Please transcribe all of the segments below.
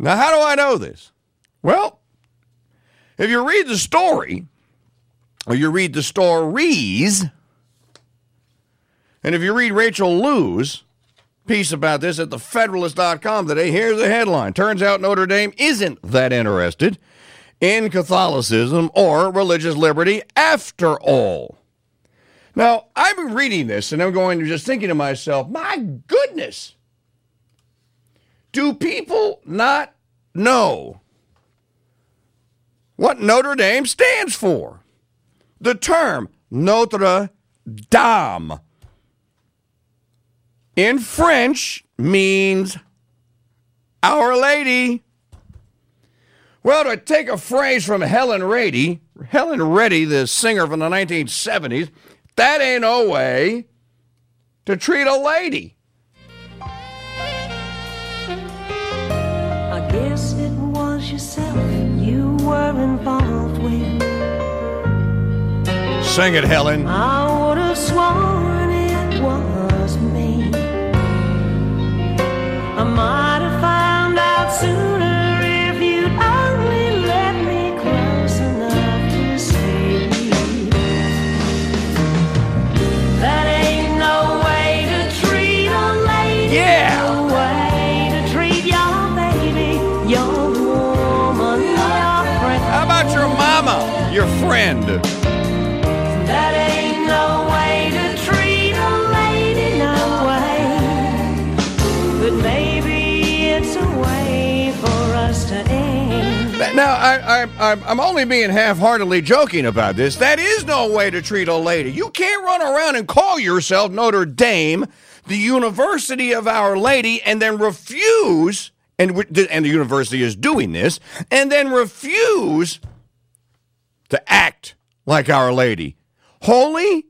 Now, how do I know this? Well, if you read the story, or you read the stories, and if you read Rachel Lu's piece about this at thefederalist.com today, here's the headline. Turns out Notre Dame isn't that interested in Catholicism or religious liberty after all. Now, I've been reading this and I'm going to just thinking to myself, my goodness, do people not know what Notre Dame stands for? The term Notre Dame in French means Our Lady. Well, to take a phrase from Helen Reddy, Helen Reddy, the singer from the 1970s, that ain't no way to treat a lady. Yourself you were involved with. Sing it, Helen. I would have sworn it was friend? That ain't no way to treat a lady, no way. But maybe it's a way for us to end. Now, I, I, I'm- only being half-heartedly joking about this. That is no way to treat a lady. You can't run around and call yourself Notre Dame, the University of Our Lady, and then refuse, and, and the university is doing this, and then refuse to act like Our Lady. Holy,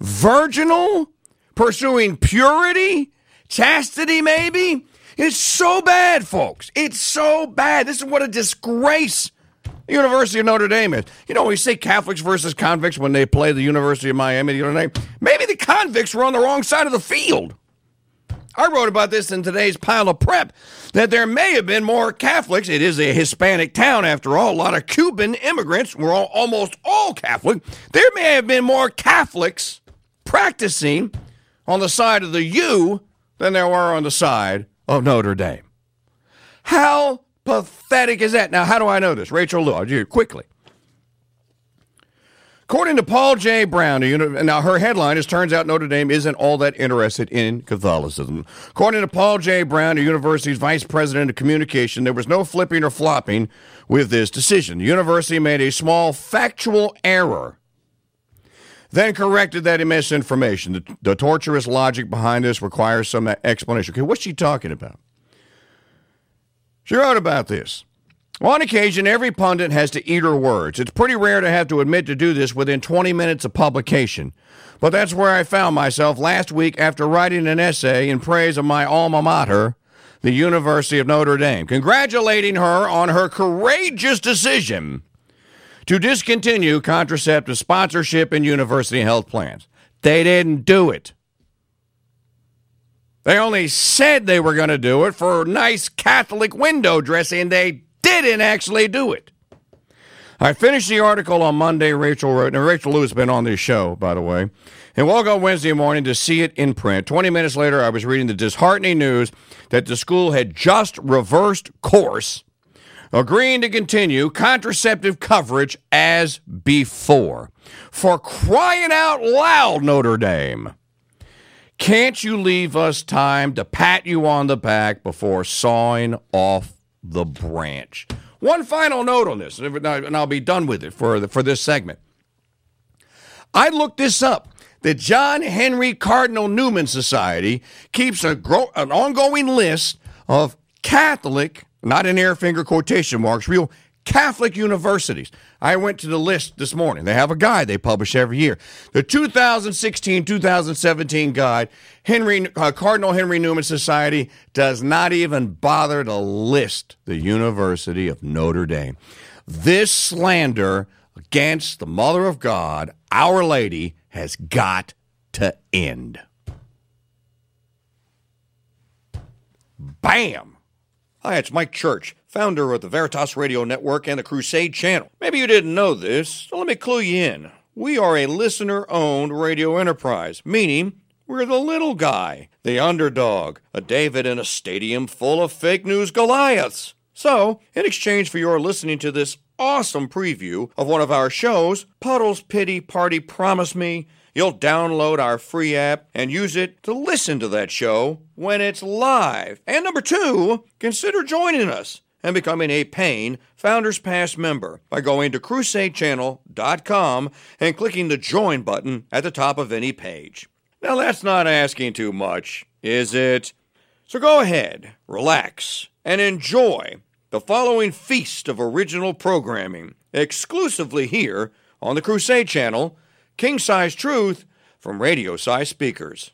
virginal, pursuing purity, chastity, maybe. It's so bad, folks. It's so bad. This is what a disgrace the University of Notre Dame is. You know, we say Catholics versus convicts when they play the University of Miami, you know? Maybe the convicts were on the wrong side of the field. I wrote about this in today's pile of prep that there may have been more Catholics. It is a Hispanic town, after all. A lot of Cuban immigrants were all, almost all Catholic. There may have been more Catholics practicing on the side of the U than there were on the side of Notre Dame. How pathetic is that? Now, how do I know this? Rachel I'll do it quickly. According to Paul J. Browne, now her headline is Turns Out Notre Dame Isn't All That Interested in Catholicism. According to Paul J. Browne, the university's vice president of communication, there was no flipping or flopping with this decision. The university made a small factual error, then corrected that misinformation. The, the torturous logic behind this requires some explanation. Okay, what's she talking about? She wrote about this. On occasion, every pundit has to eat her words. It's pretty rare to have to admit to do this within 20 minutes of publication. But that's where I found myself last week after writing an essay in praise of my alma mater, the University of Notre Dame, congratulating her on her courageous decision to discontinue contraceptive sponsorship in university health plans. They didn't do it. They only said they were going to do it for nice Catholic window dressing. They didn't actually do it. I finished the article on Monday. Rachel wrote, and Rachel Lewis has been on this show, by the way, and woke up Wednesday morning to see it in print. 20 minutes later, I was reading the disheartening news that the school had just reversed course, agreeing to continue contraceptive coverage as before. For crying out loud, Notre Dame. Can't you leave us time to pat you on the back before sawing off the branch? One final note on this, and I'll be done with it for, the, for this segment. I looked this up. The John Henry Cardinal Newman Society keeps a gro- an ongoing list of Catholic, not in air finger quotation marks, real Catholic universities. I went to the list this morning. They have a guide they publish every year. The 2016 2017 guide, Henry, uh, Cardinal Henry Newman Society, does not even bother to list the University of Notre Dame. This slander against the Mother of God, Our Lady, has got to end. Bam! Hi, it's Mike Church, founder of the Veritas Radio Network and the Crusade Channel. Maybe you didn't know this, so let me clue you in. We are a listener owned radio enterprise, meaning we're the little guy, the underdog, a David in a stadium full of fake news Goliaths. So, in exchange for your listening to this awesome preview of one of our shows, Puddles Pity Party Promise Me, you'll download our free app and use it to listen to that show when it's live. And number two, consider joining us and becoming a paying Founders Pass member by going to crusadechannel.com and clicking the join button at the top of any page. Now, that's not asking too much, is it? So go ahead, relax, and enjoy the following feast of original programming exclusively here on the Crusade Channel, king size truth from radio size speakers.